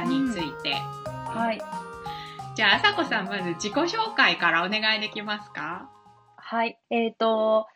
方について。はい。じゃあ、あさこさん、まず自己紹介からお願いできますか？はい。えっ、ー、と、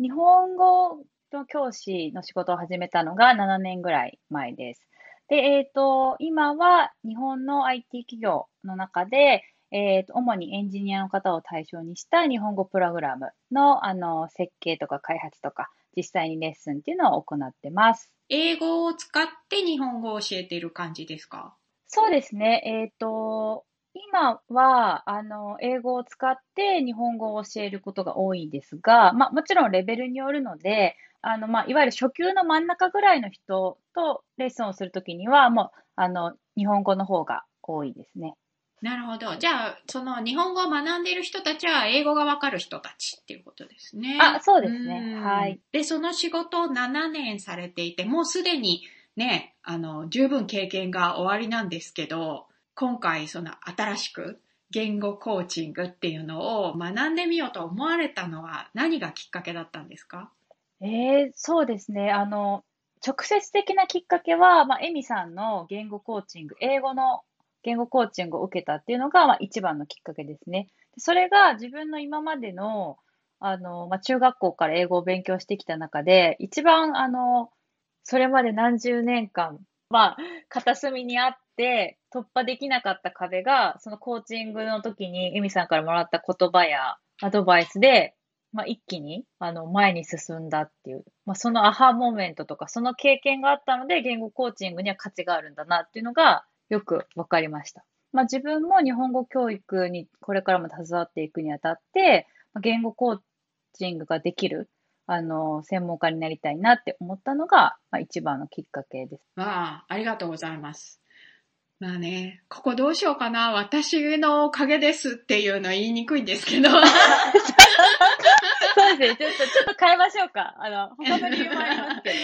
日本語の教師の仕事を始めたのが7年ぐらい前です。で、えっ、ー、と、今は日本の IT 企業の中で、えっ、ー、と、主にエンジニアの方を対象にした日本語プログラムの、あの、設計とか開発とか、実際にレッスンっていうのを行ってます。英語を使って日本語を教えている感じですか？そうですね。えっ、ー、と、今は、あの、英語を使って日本語を教えることが多いんですが、まあ、もちろんレベルによるので、あの、まあ、いわゆる初級の真ん中ぐらいの人とレッスンをするときには、もう、あの、日本語の方が多いですね。なるほど。じゃあ、その日本語を学んでいる人たちは英語がわかる人たちっていうことですね。あ、そうですね。はい。で、その仕事を7年されていて、もうすでにね、あの、十分経験が終わりなんですけど、今回その新しく言語コーチングっていうのを学んでみようと思われたのは何がきっかけだったんですか？えー、そうですね。あの、直接的なきっかけは、まあ、エミさんの言語コーチング、英語の言語コーチングを受けたっていうのが、まあ、一番のきっかけですね。それが自分の今までの、あの、まあ、中学校から英語を勉強してきた中で、一番、あの、それまで何十年間、まあ、片隅にあって、突破できなかった壁が、そのコーチングの時に、エミさんからもらった言葉やアドバイスで、まあ、一気に、あの、前に進んだっていう、まあ、そのアハーモーメントとか、その経験があったので、言語コーチングには価値があるんだなっていうのが、よくわかりました。まあ、自分も日本語教育にこれからも携わっていくにあたって、言語コーチングができる、あの、専門家になりたいなって思ったのが、まあ、一番のきっかけです。わあ、ありがとうございます。まあね、ここどうしようかな、私のおかげですっていうのは言いにくいんですけど。そうですね、ちょっと、ちょっと変えましょうか。あの、他の理由もありますけど。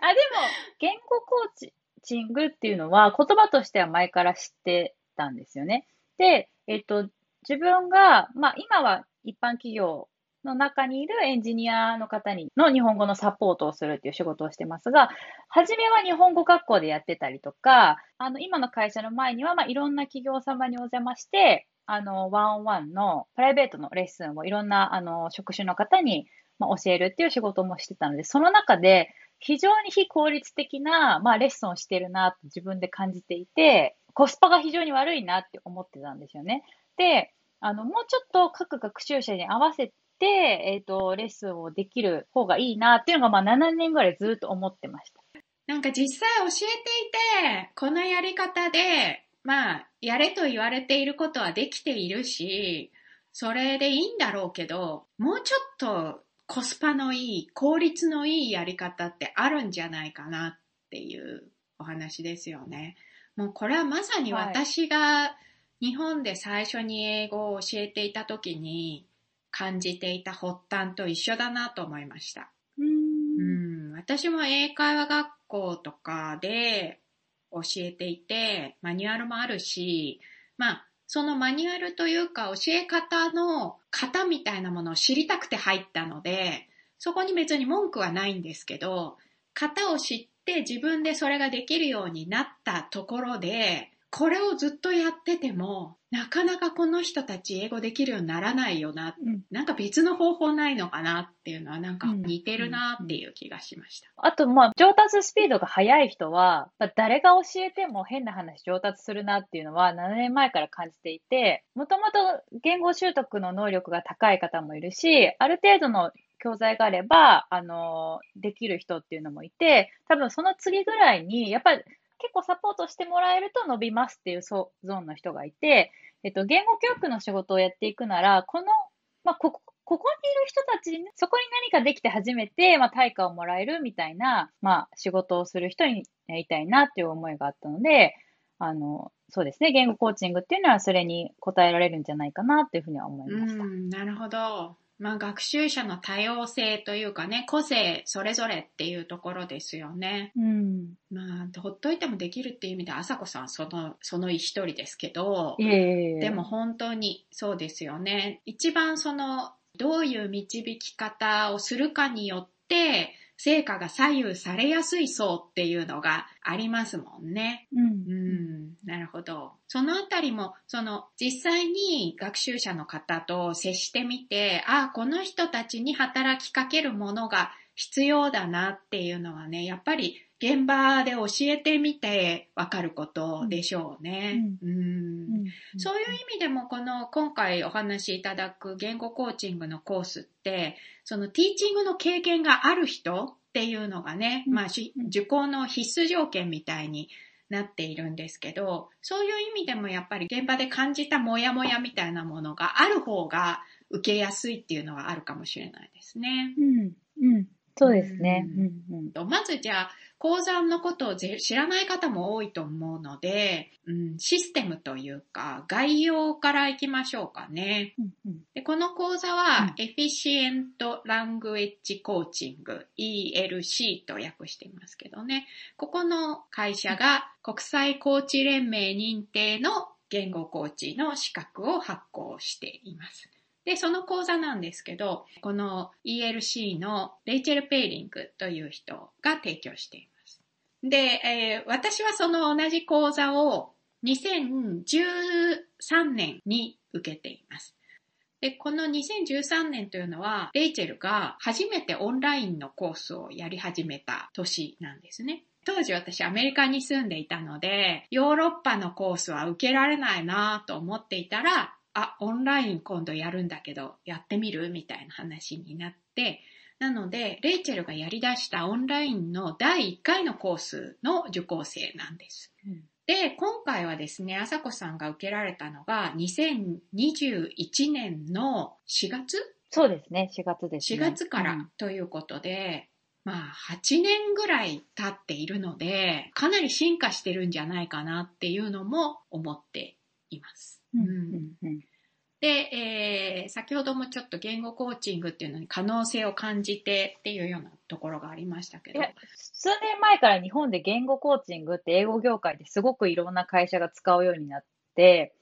あ、でも、言語コーチチングっていうのは言葉としては前から知ってたんですよね。で、えっと、自分が、まあ今は一般企業の中にいるエンジニアの方にの日本語のサポートをするっていう仕事をしてますが、初めは日本語学校でやってたりとか、あの、今の会社の前には、まあ、いろんな企業様にお邪魔して、あの、ワンオンワンのプライベートのレッスンをいろんな、あの、職種の方に、まあ、教えるっていう仕事もしてたので、その中で、非常に非効率的な、まあ、レッスンをしてるなって自分で感じていて、コスパが非常に悪いなって思ってたんですよね。で、あの、もうちょっと各学習者に合わせて、えっ、ー、と、レッスンをできる方がいいなっていうのが、まあ、7年ぐらいずっと思ってました。なんか実際教えていて、このやり方で、まあ、やれと言われていることはできているし、それでいいんだろうけど、もうちょっとコスパのいい、効率のいいやり方ってあるんじゃないかなっていうお話ですよね。もうこれはまさに私が日本で最初に英語を教えていた時に感じていた発端と一緒だなと思いました。うん私も英会話学校とかで教えていて、マニュアルもあるし、まあ、そのマニュアルというか教え方の型みたいなものを知りたくて入ったので、そこに別に文句はないんですけど、型を知って自分でそれができるようになったところで、これをずっとやってても、なかなかこの人たち英語できるようにならないよな、うん、なんか別の方法ないのかなっていうのはなんか似てるなっていう気がしました。あと、まあ、上達スピードが速い人は、まあ、誰が教えても変な話上達するなっていうのは7年前から感じていて、もともと言語習得の能力が高い方もいるし、ある程度の教材があれば、あの、できる人っていうのもいて、多分その次ぐらいに、やっぱり結構サポートしてもらえると伸びますっていうゾーンの人がいて、えっと、言語教育の仕事をやっていくなら、この、まあ、ここ、ここにいる人たちに、そこに何かできて初めて、まあ、対価をもらえるみたいな、まあ、仕事をする人になりたいなっていう思いがあったので、あの、そうですね、言語コーチングっていうのはそれに応えられるんじゃないかなっていうふうには思いました。なるほど。まあ、学習者の多様性というかね、個性それぞれっていうところですよね。うん。まあ、ほっといてもできるっていう意味で、あさこさんその、その一人ですけど、えー、でも本当にそうですよね。一番その、どういう導き方をするかによって、成果が左右されやすい層っていうのがありますもんね。うん。うん。なるほど。そのあたりも、その実際に学習者の方と接してみて、ああ、この人たちに働きかけるものが必要だなっていうのはね、やっぱり現場で教えてみてわかることでしょうね。うん、うん。そういう意味でもこの今回お話しいただく言語コーチングのコースって、そのティーチングの経験がある人っていうのがね、まあ、受講の必須条件みたいになっているんですけど、そういう意味でもやっぱり現場で感じたモヤモヤみたいなものがある方が受けやすいっていうのはあるかもしれないですね。うん、うん。そうですね。うん。うん、まずじゃあ、鉱山のことを知らない方も多いと思うので、うん、システムというか、概要からいきましょうかね。うんうん、でこの講座は、エフィシエント・ラングエッジ・コーチング、ELC と訳していますけどね。ここの会社が国際コーチ連盟認定の言語コーチの資格を発行しています。で、その講座なんですけど、この ELC のレイチェル・ペイリングという人が提供しています。で、えー、私はその同じ講座を2013年に受けています。で、この2013年というのは、レイチェルが初めてオンラインのコースをやり始めた年なんですね。当時私アメリカに住んでいたので、ヨーロッパのコースは受けられないなと思っていたら、あ、オンライン今度やるんだけど、やってみる？みたいな話になって、なので、レイチェルがやり出したオンラインの第1回のコースの受講生なんです。うん、で、今回はですね、あさこさんが受けられたのが2021年の4月？そうですね、4月ですね。4月からということで、うん、まあ、8年ぐらい経っているので、かなり進化してるんじゃないかなっていうのも思っています。うん。うん。うん。で、えー、先ほどもちょっと言語コーチングっていうのに可能性を感じてっていうようなところがありましたけど。数年前から日本で言語コーチングって英語業界ですごくいろんな会社が使うようになって、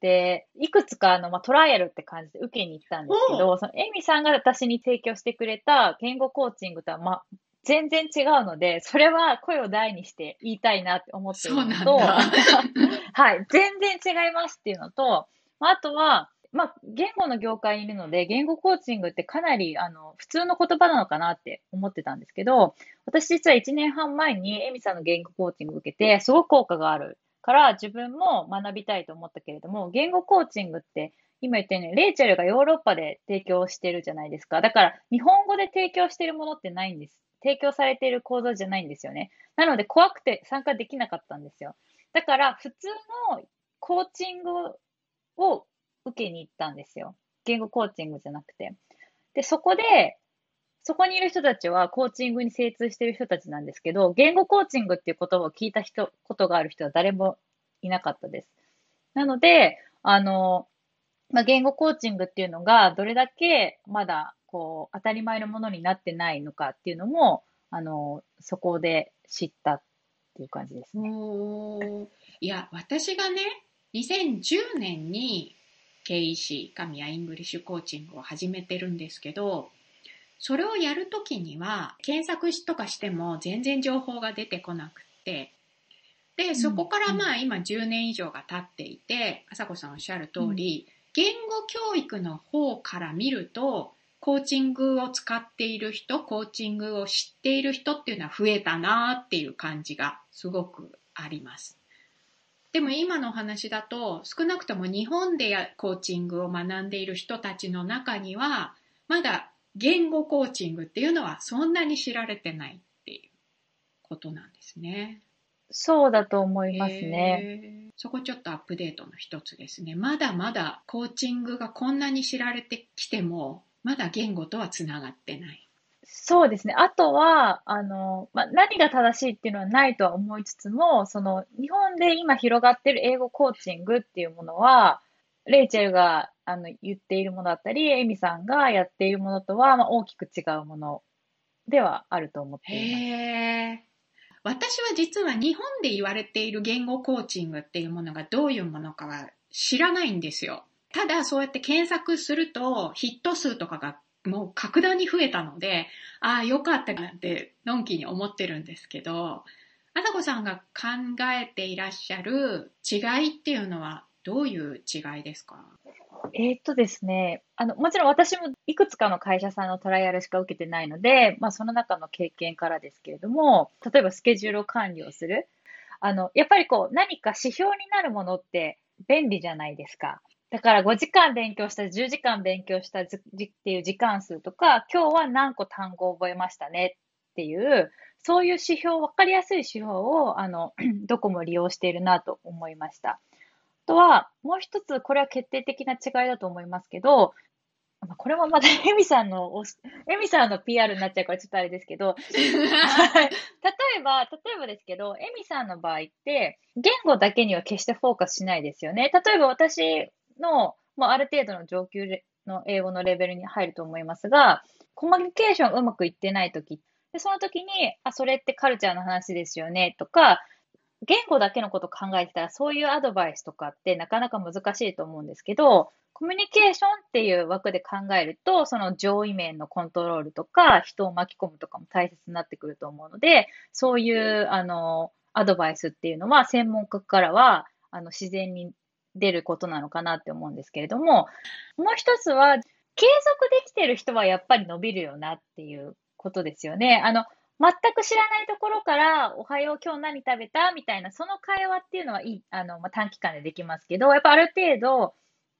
で、いくつかあの、まあ、トライアルって感じで受けに行ったんですけど、そのエミさんが私に提供してくれた言語コーチングとは、まあ、全然違うので、それは声を大にして言いたいなって思ってるのと、はい、全然違いますっていうのと、あとは、まあ、言語の業界にいるので、言語コーチングってかなり、あの、普通の言葉なのかなって思ってたんですけど、私実は1年半前にエミさんの言語コーチングを受けて、すごく効果があるから自分も学びたいと思ったけれども、言語コーチングって今言ったように、レイチェルがヨーロッパで提供してるじゃないですか。だから、日本語で提供してるものってないんです。提供されている講座じゃないんですよね。なので、怖くて参加できなかったんですよ。だから、普通のコーチングを受けに行ったんですよ。言語コーチングじゃなくて。で、そこで、そこにいる人たちはコーチングに精通している人たちなんですけど、言語コーチングっていう言葉を聞いた人、ことがある人は誰もいなかったです。なので、あの、まあ、言語コーチングっていうのがどれだけまだこう当たり前のものになってないのかっていうのも、あの、そこで知ったっていう感じですね。いや、私がね、2010年に KEC、神谷イングリッシュコーチングを始めてるんですけど、それをやるときには、検索とかしても全然情報が出てこなくて、で、そこからまあ今10年以上が経っていて、あさこさんおっしゃる通り、言語教育の方から見ると、コーチングを使っている人、コーチングを知っている人っていうのは増えたなっていう感じがすごくあります。でも今のお話だと少なくとも日本でコーチングを学んでいる人たちの中にはまだ言語コーチングっていうのはそんなに知られてないっていうことなんですね。そうだと思いますね。そこちょっとアップデートの一つですね。まだまだコーチングがこんなに知られてきても、まだ言語とはつながってない。そうですね。あとは、あの、まあ、何が正しいっていうのはないとは思いつつも、その、日本で今広がってる英語コーチングっていうものは、レイチェルがあの言っているものだったり、エミさんがやっているものとは、まあ、大きく違うものではあると思っています。へ私は実は日本で言われている言語コーチングっていうものがどういうものかは知らないんですよ。ただそうやって検索するとヒット数とかがもう格段に増えたので、ああ、よかったなって、のんきに思ってるんですけど、あさこさんが考えていらっしゃる違いっていうのはどういう違いですか？えーっとですね、あの、もちろん私もいくつかの会社さんのトライアルしか受けてないので、まあその中の経験からですけれども、例えばスケジュールを管理をする。あの、やっぱりこう何か指標になるものって便利じゃないですか。だから5時間勉強した、10時間勉強したじっていう時間数とか、今日は何個単語を覚えましたね？っていう、そういう指標、わかりやすい指標を、あの、どこも利用しているなと思いました。あとは、もう一つ、これは決定的な違いだと思いますけど、まあこれもまた エミさんのおし、エミさんの PR になっちゃうからちょっとあれですけど、はい例えば、例えばですけど、エミさんの場合って、言語だけには決してフォーカスしないですよね。例えば私の、まあ、ある程度の上級の英語のレベルに入ると思いますが、コミュニケーションうまくいってないとき、でその時に、あ、それってカルチャーの話ですよね、とか、言語だけのこと考えてたら、そういうアドバイスとかってなかなか難しいと思うんですけど、コミュニケーションっていう枠で考えると、その上位面のコントロールとか、人を巻き込むとかも大切になってくると思うので、そういう、あの、アドバイスっていうのは、専門家からは、あの、自然に出ることなのかなって思うんですけれども、もう一つは、継続できてる人はやっぱり伸びるよなっていうことですよね。あの、全く知らないところから、おはよう、今日何食べた？みたいな、その会話っていうのはいい、あの、まあ、短期間でできますけど、やっぱある程度、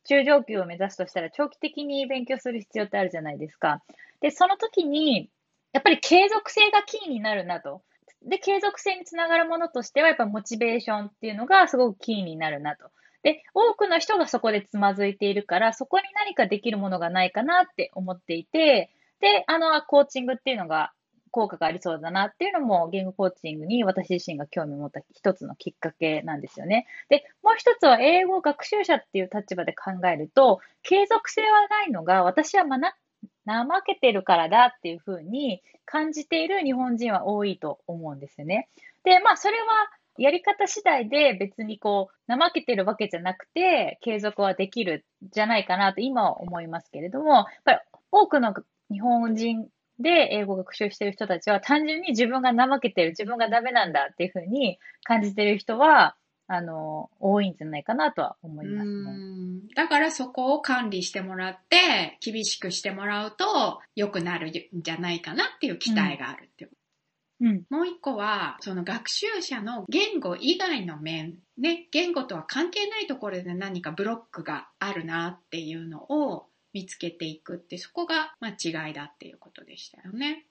中上級を目指すとしたら、長期的に勉強する必要ってあるじゃないですか。で、その時に、やっぱり継続性がキーになるなと。で、継続性につながるものとしては、やっぱモチベーションっていうのがすごくキーになるなと。で、多くの人がそこでつまずいているから、そこに何かできるものがないかなって思っていて、で、あの、コーチングっていうのが効果がありそうだなっていうのも、言語コーチングに私自身が興味を持った一つのきっかけなんですよね。で、もう一つは英語学習者っていう立場で考えると、継続性はないのが、私はまな、怠けてるからだっていうふうに感じている日本人は多いと思うんですよね。で、まあ、それはやり方次第で別にこう、怠けてるわけじゃなくて、継続はできるじゃないかなと今は思いますけれども、やっぱり多くの日本人で英語学習してる人たちは単純に自分が怠けてる、自分がダメなんだっていうふうに感じてる人は、あの、多いんじゃないかなとは思いますね。だからそこを管理してもらって、厳しくしてもらうと良くなるんじゃないかなっていう期待があるってうん。もう一個は、その学習者の言語以外の面、ね、言語とは関係ないところで何かブロックがあるなっていうのを見つけていくって、そこがまあ違いだっていうことでしたよね。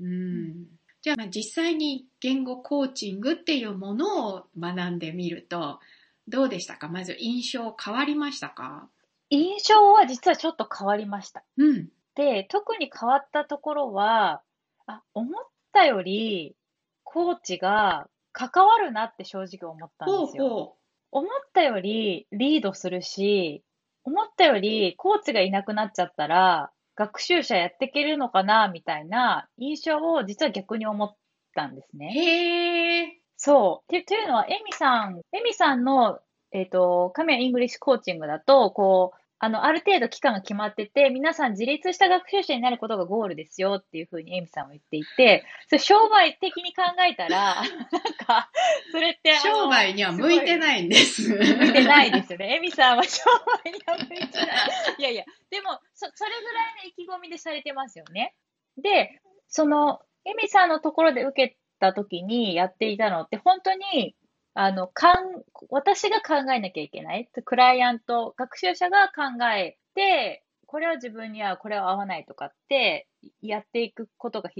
うん。じゃあまあ実際に言語コーチングっていうものを学んでみると、どうでしたか？まず印象変わりましたか？印象は実はちょっと変わりました。うん。で、特に変わったところは、あ、思ったより、コーチが関わるなって正直思ったんほうですよ。ほ思ったよりリードするし、思ったよりコーチがいなくなっちゃったら、学習者やっていけるのかな、みたいな印象を実は逆に思ったんですう。ね。へえ。そう。てというのは、エミさん、エミさんの、えっ、と、カメライングリッシュコーチングだと、こう、あの、ある程度期間が決まってて、皆さん自立した学習者になることがゴールですよっていうふうにエミさんは言っていて、それ商売的に考えたら、なんか、それって商売には向いてないんです。向いてないですよね。エミさんは商売には向いてない。いやいや、でも、そ、それぐらいの意気込みでされてますよね。で、その、エミさんのところで受けた時にやっていたのって、本当に、あの、かん、私が考えなきゃいけない。クライアント、学習者が考えて、これは自分に合う、これは合わないとかって、やっていくことが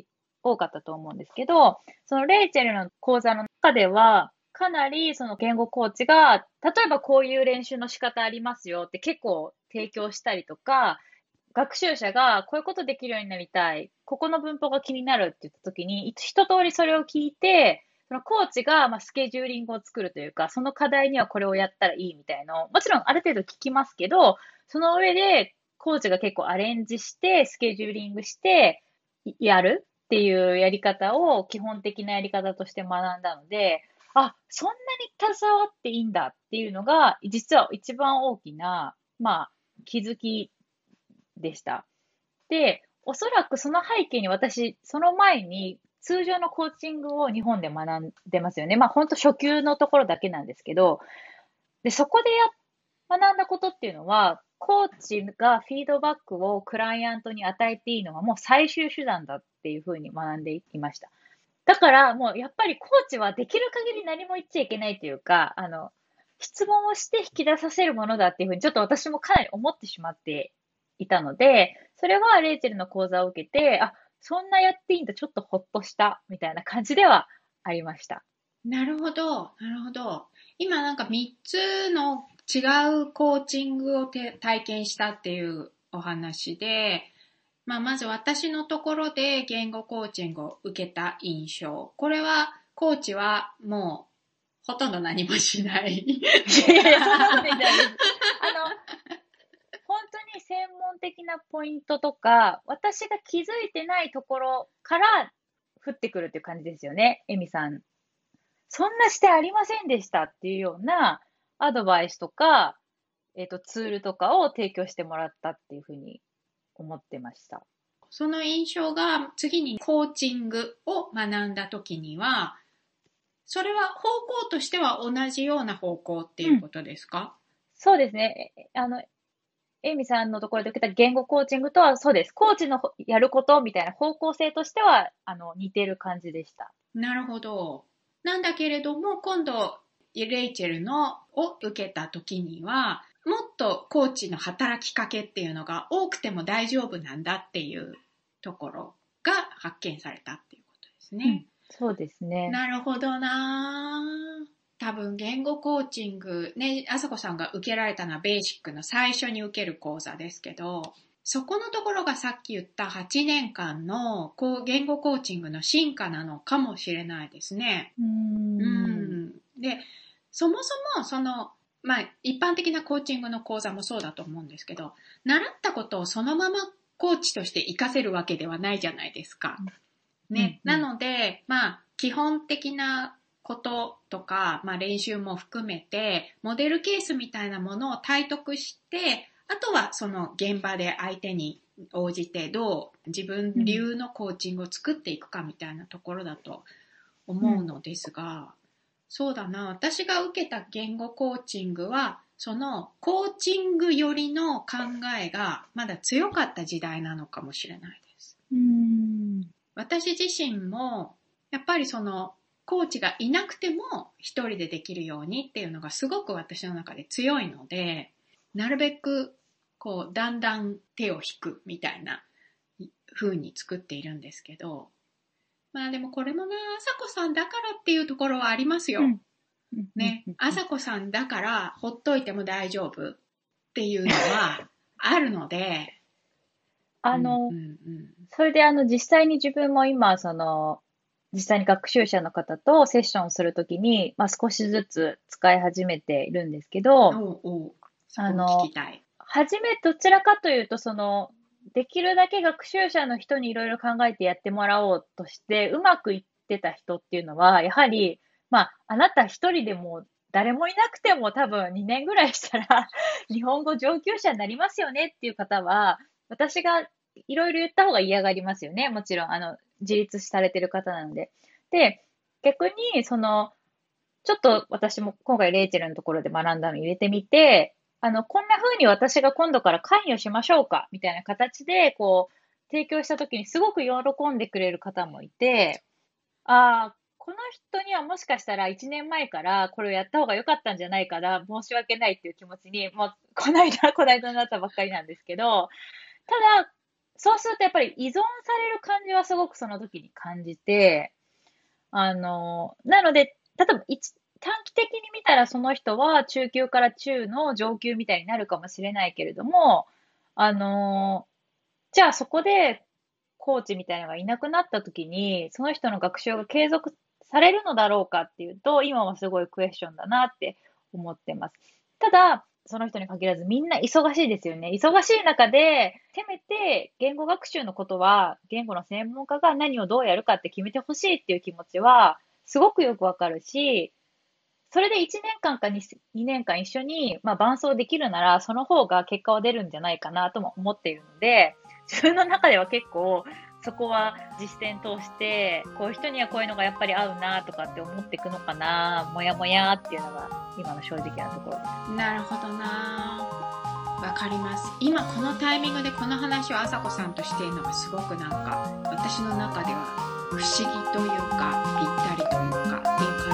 多かったと思うんですけど、そのレイチェルの講座の中では、かなりその言語コーチが、例えばこういう練習の仕方ありますよって結構提供したりとか、学習者がこういうことできるようになりたい、ここの文法が気になるって言った時に、一通りそれを聞いて、のコーチがまあスケジューリングを作るというか、その課題にはこれをやったらいいみたいの、もちろんある程度聞きますけど、その上でコーチが結構アレンジして、スケジューリングして、やるっていうやり方を基本的なやり方として学んだので、あ、そんなに携わっていいんだっていうのが、実は一番大きな、まあ、気づきでした。で、おそらくその背景に私、その前に通常のコーチングを日本で学んでますよね。まあ本当初級のところだけなんですけど、で、そこでや、学んだことっていうのは、コーチがフィードバックをクライアントに与えていいのはもう最終手段だっていうふうに学んでいました。だからもうやっぱりコーチはできる限り何も言っちゃいけないというか、あの、質問をして引き出させるものだっていうふうにちょっと私もかなり思ってしまっていたので、それはレイチェルの講座を受けて、あ、そんなやっていいんだ、ちょっとほっとしたみたいな感じではありました。なるほど、なるほど。今なんか3つの違うコーチングを体験したっていうお話で、まあ、まず私のところで言語コーチングを受けた印象。これは、コーチはもう、ほとんど何もしない。いやいや、そんなことないです。あの、本当に専門的なポイントとか、私が気づいてないところから降ってくるっていう感じですよね、エミさん。そんなしてありませんでしたっていうようなアドバイスとか、えっ、ー、と、ツールとかを提供してもらったっていうふうに思ってました。その印象が次にコーチングを学んだ時には、それは方向としては同じような方向っていうことですか、うん、そうですね。あの、エイミさんのところで受けた言語コーチングとはそうです。コーチのやることみたいな方向性としては、あの、似てる感じでした。なるほど。なんだけれども、今度、レイチェルのを受けた時には、もっとコーチの働きかけっていうのが多くても大丈夫なんだっていうところが発見されたっていうことですね。うん、そうですね。なるほどな多分言語コーチング、ね、あさこさんが受けられたのはベーシックの最初に受ける講座ですけど、そこのところがさっき言った8年間の言語コーチングの進化なのかもしれないですね。うんうんで、そもそもそのまあ、一般的なコーチングの講座もそうだと思うんですけど、習ったことをそのままコーチとして活かせるわけではないじゃないですか。ね。うんうん、なので、まあ、基本的なこととか、まあ、練習も含めて、モデルケースみたいなものを体得して、あとはその現場で相手に応じてどう自分流のコーチングを作っていくかみたいなところだと思うのですが、そうだな。私が受けた言語コーチングは、そのコーチング寄りの考えがまだ強かった時代なのかもしれないです。うん私自身も、やっぱりそのコーチがいなくても一人でできるようにっていうのがすごく私の中で強いので、なるべくこうだんだん手を引くみたいな風に作っているんですけど、まあでもこれもな、あさこさんだからっていうところはありますよ。うん、ね、あさこさんだからほっといても大丈夫っていうのは あるので。あの、うんうんうん、それであの実際に自分も今、その、実際に学習者の方とセッションするときに、まあ、少しずつ使い始めているんですけど、おうおうあの、初めどちらかというと、その、できるだけ学習者の人にいろいろ考えてやってもらおうとして、うまくいってた人っていうのは、やはり、まあ、あなた一人でも誰もいなくても多分2年ぐらいしたら日本語上級者になりますよねっていう方は、私がいろいろ言った方が嫌がりますよね。もちろん、あの、自立されてる方なので。で、逆に、その、ちょっと私も今回レイチェルのところで学んだの入れてみて、あの、こんな風に私が今度から関与しましょうかみたいな形で、こう、提供した時にすごく喜んでくれる方もいて、ああ、この人にはもしかしたら1年前からこれをやった方が良かったんじゃないかな、申し訳ないっていう気持ちに、もう、この間、この間になったばっかりなんですけど、ただ、そうするとやっぱり依存される感じはすごくその時に感じて、あの、なので、例えば一短期的に見たらその人は中級から中の上級みたいになるかもしれないけれども、あのじゃあそこでコーチみたいなのがいなくなった時に、その人の学習が継続されるのだろうかっていうと、今はすごいクエスチョンだなって思ってます。ただ、その人に限らずみんな忙しいですよね。忙しい中で、せめて言語学習のことは、言語の専門家が何をどうやるかって決めてほしいっていう気持ちは、すごくよくわかるし、それで1年間か 2, 2年間一緒に、まあ、伴走できるなら、その方が結果は出るんじゃないかなとも思っているので、自分の中では結構、そこは実践通して、こういう人にはこういうのがやっぱり合うなとかって思っていくのかな、モヤモヤっていうのが今の正直なところです。なるほどなわかります今このタイミングでこの話を朝子さんとしているのがすごくなんか私の中では不思議というかぴったりというかっていう感じ